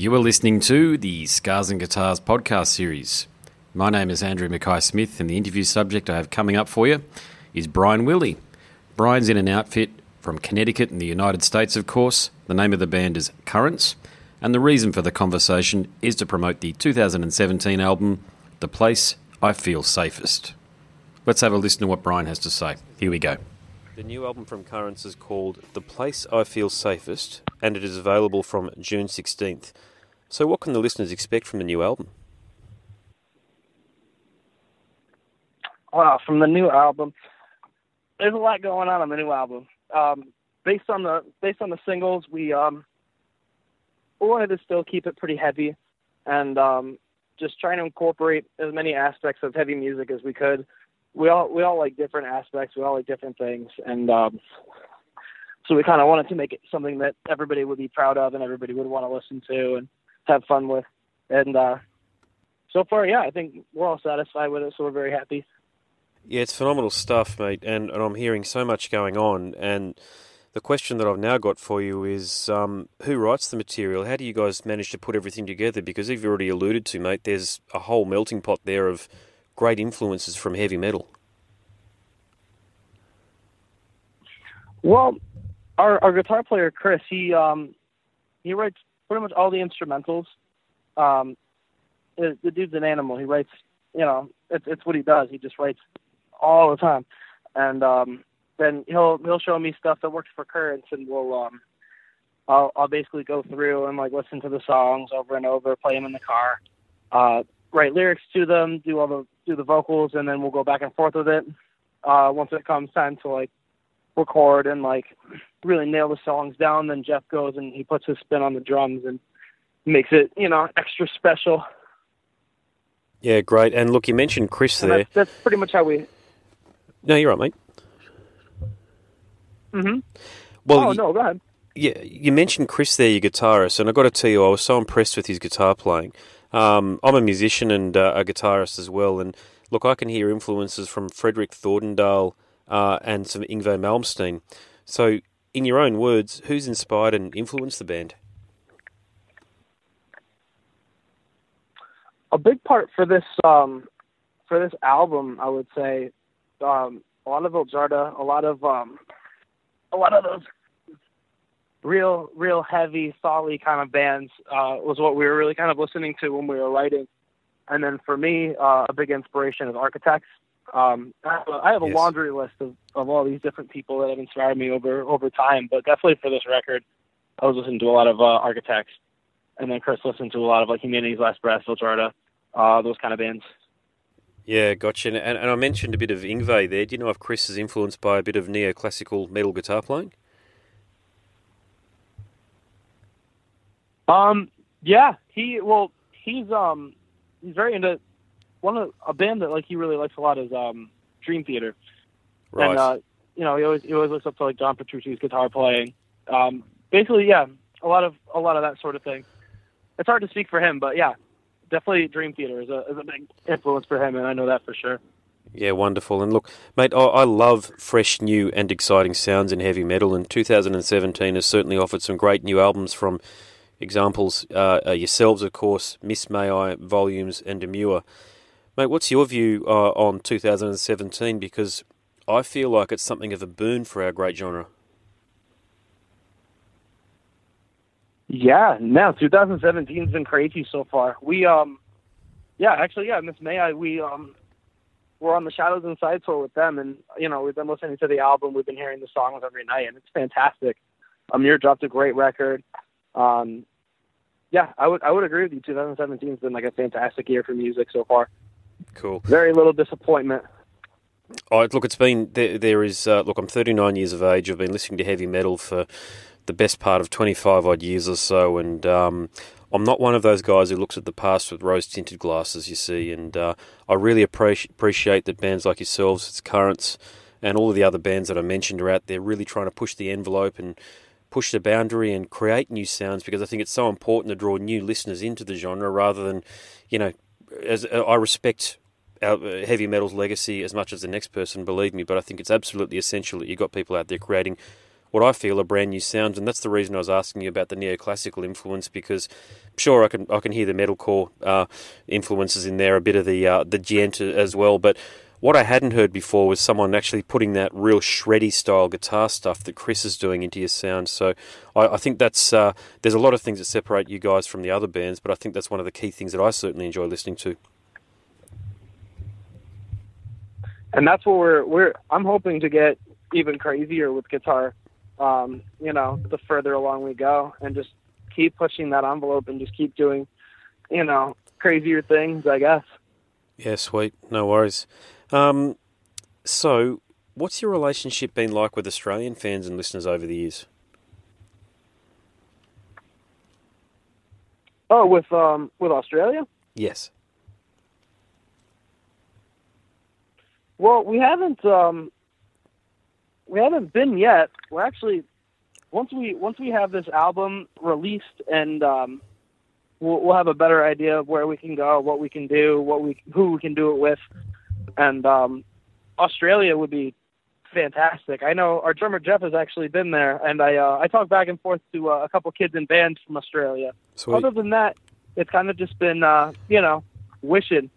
You are listening to the Scars and Guitars podcast series. My name is Andrew Mackay Smith, and the interview subject I have coming up for you is Brian Wille. Brian's in an outfit from Connecticut in the United States, of course. The name of the band is Currents, and the reason for the conversation is to promote the 2017 album, The Place I Feel Safest. Let's have a listen to what Brian has to say. Here we go. The new album from Currents is called The Place I Feel Safest, and it is available from June 16th. So, what can the listeners expect from the new album? Wow, from the new album, there's a lot going on on the new album. Um, based on the based on the singles, we um, wanted to still keep it pretty heavy, and um, just trying to incorporate as many aspects of heavy music as we could. We all we all like different aspects. We all like different things, and um, so we kind of wanted to make it something that everybody would be proud of and everybody would want to listen to and have fun with. And uh, so far, yeah, I think we're all satisfied with it, so we're very happy. Yeah, it's phenomenal stuff, mate, and, and I'm hearing so much going on. And the question that I've now got for you is um, who writes the material? How do you guys manage to put everything together? Because as you've already alluded to, mate, there's a whole melting pot there of great influences from heavy metal. Well, our our guitar player Chris, he um he writes pretty much all the instrumentals. Um, the, the dude's an animal. He writes, you know, it's it's what he does. He just writes all the time, and um, then he'll he'll show me stuff that works for Currents, and we'll um, I'll I'll basically go through and like listen to the songs over and over, play them in the car, uh, write lyrics to them, do all the do the vocals, and then we'll go back and forth with it. Uh, once it comes time to like record and like really nail the songs down, then Jeff goes and he puts his spin on the drums and makes it, you know, extra special. Yeah, great. And look, you mentioned Chris And there. that's, that's pretty much how we. No, you're right, mate. Mm-hmm. Well, oh y- no, go ahead. Yeah, you mentioned Chris there, your guitarist, and I've got to tell you, I was so impressed with his guitar playing. Um, I'm a musician and uh, a guitarist as well, and look, I can hear influences from Fredrik Thordendal uh, and some Yngwie Malmsteen. So, in your own words, who's inspired and influenced the band? a big part for this um for this album i would say um a lot of Vildhjarta, a lot of um a lot of those real real heavy solly kind of bands uh was what we were really kind of listening to when we were writing and then for me uh a big inspiration is architects um i have a, I have a Yes. laundry list of of all these different people that have inspired me over over time but definitely for this record i was listening to a lot of uh architects and then Chris listened to a lot of like Humanity's Last Breath, Vildhjarta, uh, those kind of bands. Yeah, gotcha. And, and I mentioned a bit of Yngwie there. Do you know if Chris is influenced by a bit of neoclassical metal guitar playing? Um, yeah, he well, he's um, he's very into one of a band that like he really likes a lot is um, Dream Theater, Right. and uh, you know he always he always looks up to like John Petrucci's guitar playing. Um, basically, yeah, a lot of a lot of that sort of thing. It's hard to speak for him, but yeah, definitely Dream Theater is a is a big influence for him, and I know that for sure. Yeah, wonderful. And look, mate, I, I love fresh, new, and exciting sounds in heavy metal. And 2017 has certainly offered some great new albums from examples uh, uh, yourselves, of course, Miss May I, Volumes, and Emmure. Mate, what's your view uh, on 2017? Because I feel like it's something of a boon for our great genre. Yeah, no, 2017's been crazy so far. We um, yeah, actually, yeah, Miss May, I we um, we're on the Shadows Inside tour with them, and you know we've been listening to the album, we've been hearing the songs every night, and it's fantastic. Emmure dropped a great record. Um, yeah, I would I would agree with you. 2017's been like a fantastic year for music so far. Cool. Very little disappointment. Oh, look, it's been there. There is uh, look. I'm 39 years of age. I've been listening to heavy metal for the best part of 25 odd years or so, and um, I'm not one of those guys who looks at the past with rose tinted glasses. You see, and uh, I really appreciate appreciate that bands like yourselves, its Currents, and all of the other bands that I mentioned are out there really trying to push the envelope and push the boundary and create new sounds because I think it's so important to draw new listeners into the genre rather than, you know, as I respect our uh, heavy metal's legacy as much as the next person, believe me, but I think it's absolutely essential that you've got people out there creating what I feel are brand new sounds, and that's the reason I was asking you about the neoclassical influence because sure I can I can hear the metalcore uh, influences in there, a bit of the uh, the djent as well, but what I hadn't heard before was someone actually putting that real shreddy style guitar stuff that Chris is doing into your sound. So I, I think that's uh, there's a lot of things that separate you guys from the other bands, but I think that's one of the key things that I certainly enjoy listening to. And that's what we're we're. I'm hoping to get even crazier with guitar. Um, you know, the further along we go, and just keep pushing that envelope and just keep doing, you know, crazier things. I guess. Yeah, sweet. No worries. Um, so, what's your relationship been like with Australian fans and listeners over the years? Oh, with um with Australia? Yes. Well, we haven't um we haven't been yet. We're actually once we once we have this album released and um we'll, we'll have a better idea of where we can go, what we can do, what we who we can do it with and um, Australia would be fantastic. I know our drummer Jeff has actually been there, and I uh, I talk back and forth to uh, a couple kids in bands from Australia. Sweet. Other than that, it's kind of just been uh, you know wishing.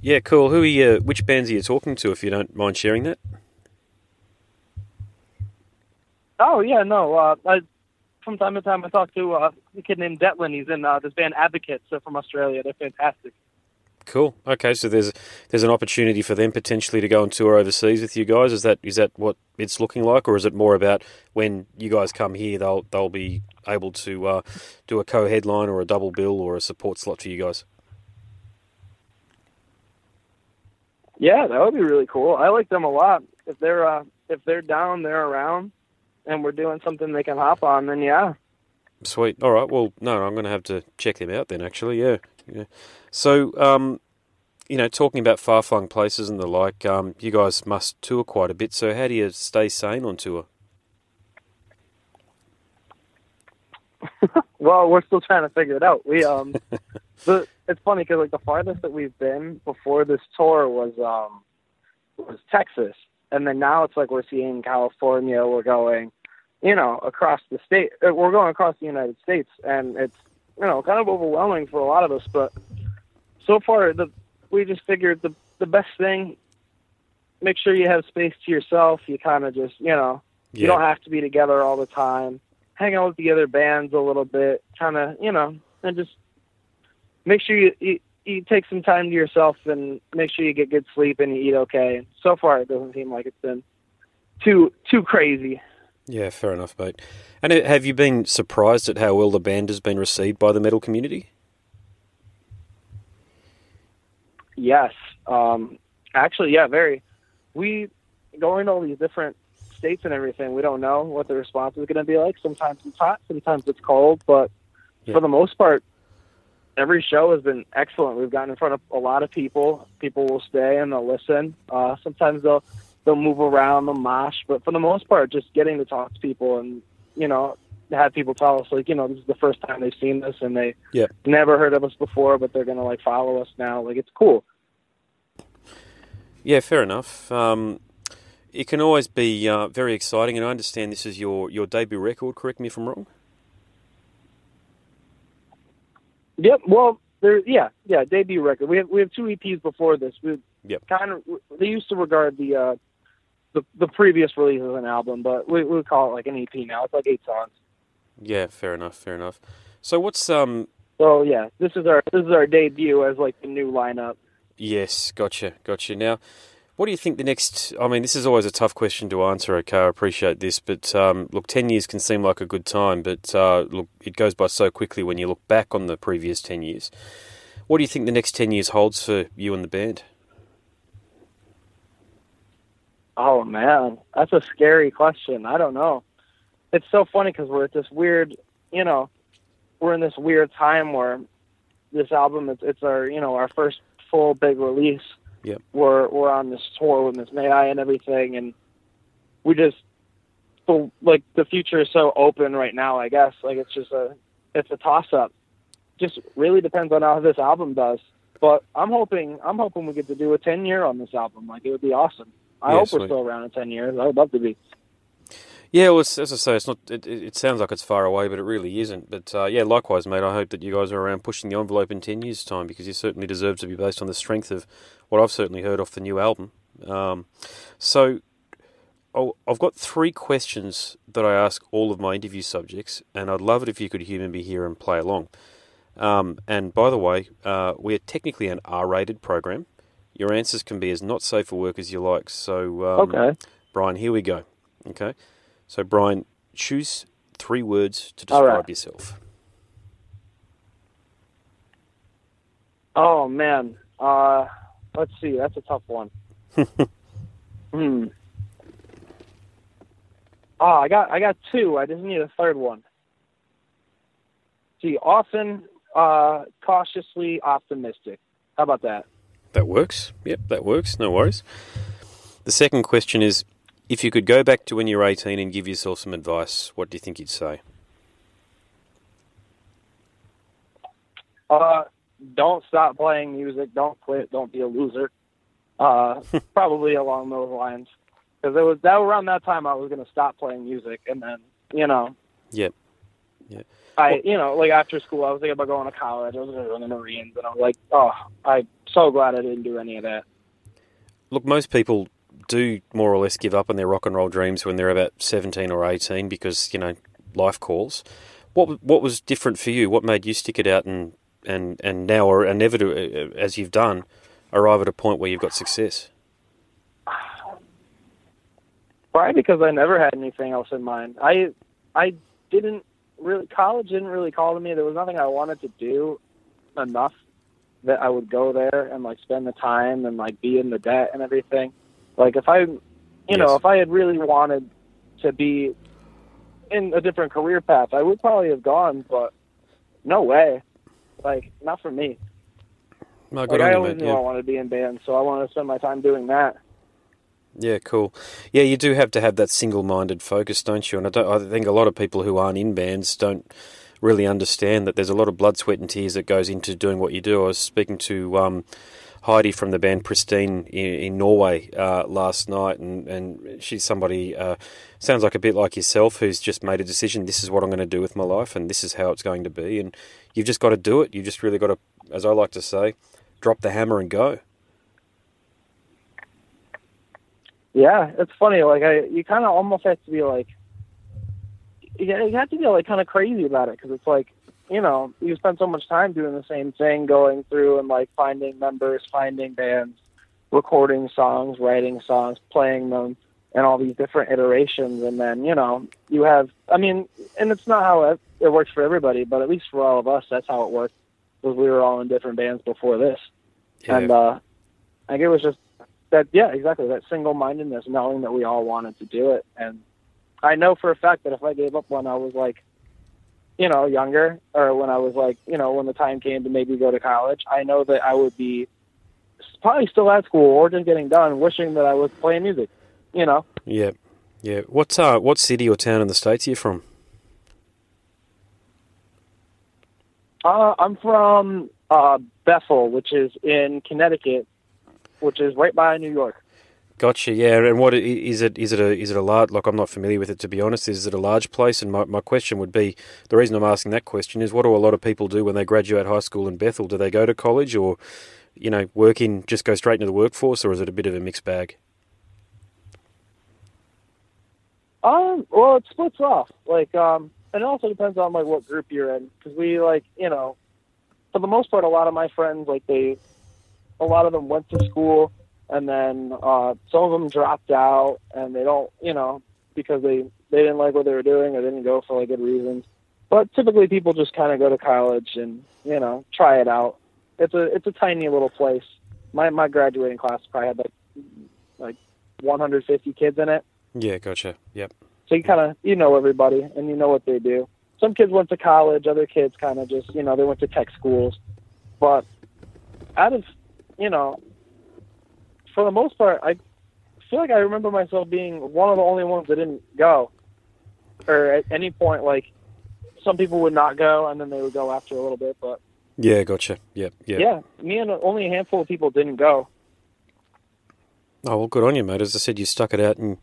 Yeah, cool. Who are you? Which bands are you talking to? If you don't mind sharing that. Oh yeah, no. Uh, I, from time to time, I talk to uh, a kid named Detlin. He's in uh, this band Advocates uh, from Australia. They're fantastic. Cool. Okay, so there's there's an opportunity for them potentially to go on tour overseas with you guys. Is that is that what it's looking like, or is it more about when you guys come here, they'll they'll be able to uh, do a co-headline or a double bill or a support slot for you guys? Yeah, that would be really cool. I like them a lot. If they're uh, if they're down, they're around, and we're doing something they can hop on, then yeah. Sweet. All right. Well, no, I'm going to have to check them out then. Actually, yeah. Yeah. So, um, you know, talking about far flung places and the like, um, you guys must tour quite a bit. So, how do you stay sane on tour? well, we're still trying to figure it out. We um, the it's funny because like the farthest that we've been before this tour was um was Texas, and then now it's like we're seeing California. We're going, you know, across the state. Uh, we're going across the United States, and it's you know kind of overwhelming for a lot of us. But so far, the we just figured the the best thing. Make sure you have space to yourself. You kind of just you know Yeah. you don't have to be together all the time. Hang out with the other bands a little bit, kind of you know, and just make sure you, you you take some time to yourself and make sure you get good sleep and you eat okay. So far, it doesn't seem like it's been too too crazy. Yeah, fair enough, mate. And have you been surprised at how well the band has been received by the metal community? Yes. Um, actually, yeah, very. We going to all these different states and everything. We don't know what the response is going to be like. Sometimes it's hot, sometimes it's cold, but Yeah. for the most part, every show has been excellent. We've gotten in front of a lot of people. People will stay and they'll listen. Uh, sometimes they'll they'll move around, they'll mosh, but for the most part, just getting to talk to people and you know have people tell us like you know this is the first time they've seen this and they Yep. never heard of us before, but they're gonna like follow us now. Like it's cool. Yeah, fair enough. Um, it can always be uh, very exciting, and I understand this is your, your debut record. Correct me if I'm wrong. Yep. Well, there. Yeah. Yeah. Debut record. We have we have two EPs before this. We Yep. kind of they used to regard the uh the the previous release as an album, but we we call it like an EP now. It's like eight songs. Yeah, fair enough, fair enough. So what's um? So yeah, this is our this is our debut as like the new lineup. Yes, gotcha, gotcha. Now, what do you think the next? I mean, this is always a tough question to answer. Okay, I appreciate this, but um, look, ten years can seem like a good time, but uh, look, it goes by so quickly when you look back on the previous ten years. What do you think the next ten years holds for you and the band? Oh man, that's a scary question. I don't know. It's so funny because we're at this weird, you know, we're in this weird time where this album it's it's our you know our first full big release. Yep. We're we're on this tour with Miss May I and everything, and we just so like the future is so open right now. I guess like it's just a it's a toss up. Just really depends on how this album does. But I'm hoping I'm hoping we get to do a ten year on this album. Like it would be awesome. I Yeah, hope sweet. we're still around in ten years. I would love to be. Yeah, well, as I say, it's not. It, it, sounds like it's far away, but it really isn't. But uh, yeah, likewise, mate. I hope that you guys are around pushing the envelope in ten years' time because you certainly deserve to be based on the strength of what I've certainly heard off the new album. Um, so, I've got three questions that I ask all of my interview subjects, and I'd love it if you could human be here and play along. Um, and by the way, uh, we are technically an R-rated program. Your answers can be as not safe for work as you like. So, um, okay, Brian, here we go. Okay. So, Brian, choose three words to describe right. yourself. Oh man, uh, let's see. That's a tough one. hmm. Oh, I got I got two. I just need a third one. See, often uh, cautiously optimistic. How about that? That works. Yep, that works. No worries. The second question is if you could go back to when you were 18 and give yourself some advice, what do you think you'd say? Uh, don't stop playing music. Don't quit. Don't be a loser. Uh, probably along those lines. Because it was that around that time I was going to stop playing music, and then you know. Yep. Yep. I, you know, like after school, I was thinking about going to college. I was going to run the Marines, and I'm like, oh, I'm so glad I didn't do any of that. Look, most people do more or less give up on their rock and roll dreams when they're about 17 or 18 because, you know, life calls. What what was different for you? What made you stick it out and and and now or inevitably uh, as you've done arrive at a point where you've got success? Probably because I never had anything else in mind. I I didn't really college didn't really call to me. There was nothing I wanted to do enough that I would go there and like spend the time and like be in the debt and everything. Like if I, you yes. know, if I had really wanted to be in a different career path, I would probably have gone, but no way. Like not for me. like, I always knew yeah. I wanted to be in bands, so I wanted to spend my time doing that. Yeah, cool. Yeah, you do have to have that single-minded focus, don't you? And I, don't, I think a lot of people who aren't in bands don't really understand that there's a lot of blood, sweat, and tears that goes into doing what you do. I was speaking to um, Heidi from the band Pristine in, in Norway uh, last night, and, and she's somebody uh, sounds like a bit like yourself who's just made a decision. This is what I'm going to do with my life, and this is how it's going to be. And you've just got to do it. You've just really got to, as I like to say, drop the hammer and go. Yeah, it's funny. Like I, you kind of almost have to be like, you have to be like kind of crazy about it because it's like you know, you spend so much time doing the same thing, going through and like finding members, finding bands, recording songs, writing songs, playing them, and all these different iterations. And then, you know, you have, I mean, and it's not how it, it works for everybody, but at least for all of us, that's how it worked because we were all in different bands before this. Yeah. And, uh, I think it was just that, yeah, exactly, that single mindedness, knowing that we all wanted to do it. And I know for a fact that if I gave up when I was like, you know, younger or when I was like, you know, when the time came to maybe go to college, I know that I would be probably still at school or just getting done, wishing that I was playing music. You know. Yeah, yeah. What uh, what city or town in the states are you from? Uh, I'm from uh, Bethel, which is in Connecticut, which is right by New York. Gotcha. Yeah, and what is it? Is it a is it a large? Like I'm not familiar with it to be honest. Is it a large place? And my, my question would be the reason I'm asking that question is what do a lot of people do when they graduate high school in Bethel? Do they go to college or, you know, work in just go straight into the workforce, or is it a bit of a mixed bag? Um. Well, it splits off. Like, um, and it also depends on like what group you're in. Because we like, you know, for the most part, a lot of my friends like they, a lot of them went to school and then uh, some of them dropped out, and they don't, you know, because they they didn't like what they were doing or they didn't go for like good reasons. But typically, people just kind of go to college and you know try it out. It's a it's a tiny little place. My my graduating class probably had like like 150 kids in it. Yeah, gotcha. Yep. So you kind of you know everybody and you know what they do. Some kids went to college, other kids kind of just you know they went to tech schools. But out of you know for the most part, I feel like I remember myself being one of the only ones that didn't go, or at any point, like some people would not go and then they would go after a little bit, but yeah, gotcha. Yep, yep. Yeah, me and only a handful of people didn't go. Oh well, good on you, mate. As I said, you stuck it out and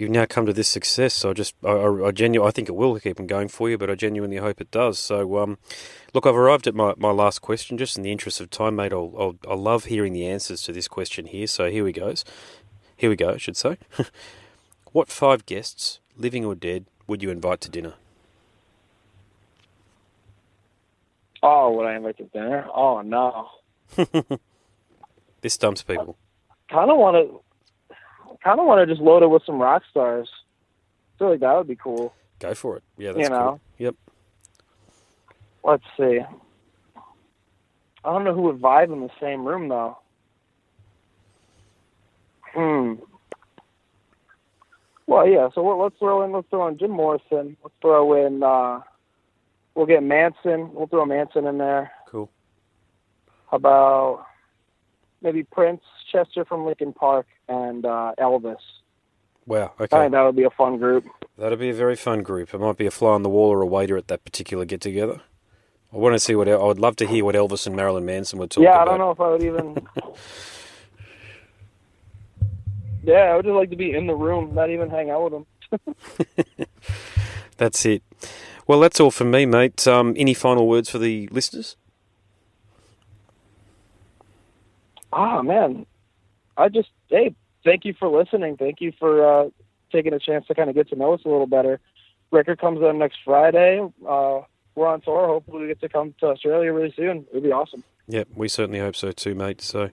you've now come to this success. So I just, I, I, I genu- I think it will keep on going for you, but I genuinely hope it does. So, um, look, I've arrived at my, my last question. Just in the interest of time, mate, I'll, I'll, I love hearing the answers to this question here. So here we goes. Here we go. I should say. what five guests, living or dead, would you invite to dinner? Oh, would I invite to dinner? Oh no. This stumps people. Kind of want to. Kind of want to just load it with some rock stars. I feel like that would be cool. Go for it. Yeah, that's You know. cool. Yep. Let's see. I don't know who would vibe in the same room though. Hmm. Well, yeah. So let's throw in. Let's throw in Jim Morrison. Let's throw in. uh We'll get Manson. We'll throw Manson in there. Cool. How about maybe Prince, Chester from Linkin Park, and uh Elvis? Wow. I Okay. think that would be a fun group. That'd be a very fun group. It might be a fly on the wall or a waiter at that particular get together. I want to see what I would love to hear what Elvis and Marilyn Manson would talk about. yeah, I don't know if I would even. yeah, I would just like to be in the room, not even hang out with them. That's it. Well, that's all from me, mate. Um, any final words for the listeners? Ah, man, I just hey, thank you for listening. Thank you for uh, taking a chance to kind of get to know us a little better. Record comes out next Friday. Uh, we're on tour. Hopefully, we get to come to Australia really soon. It'd be awesome. Yep, we certainly hope so too, mate. So,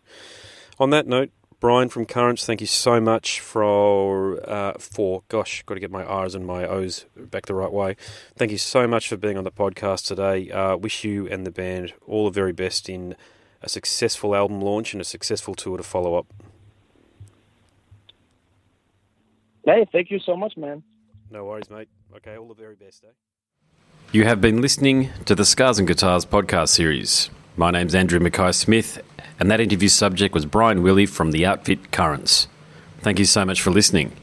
on that note, Brian from Currents, thank you so much for uh, for gosh, got to get my R's and my O's back the right way. Thank you so much for being on the podcast today. Uh, wish you and the band all the very best in a successful album launch and a successful tour to follow up. Hey, thank you so much, man. No worries, mate. Okay, all the very best, eh? You have been listening to the Scars and Guitars podcast series. My name's Andrew Mackay Smith, and that interview subject was Brian Wille from the outfit Currents. Thank you so much for listening.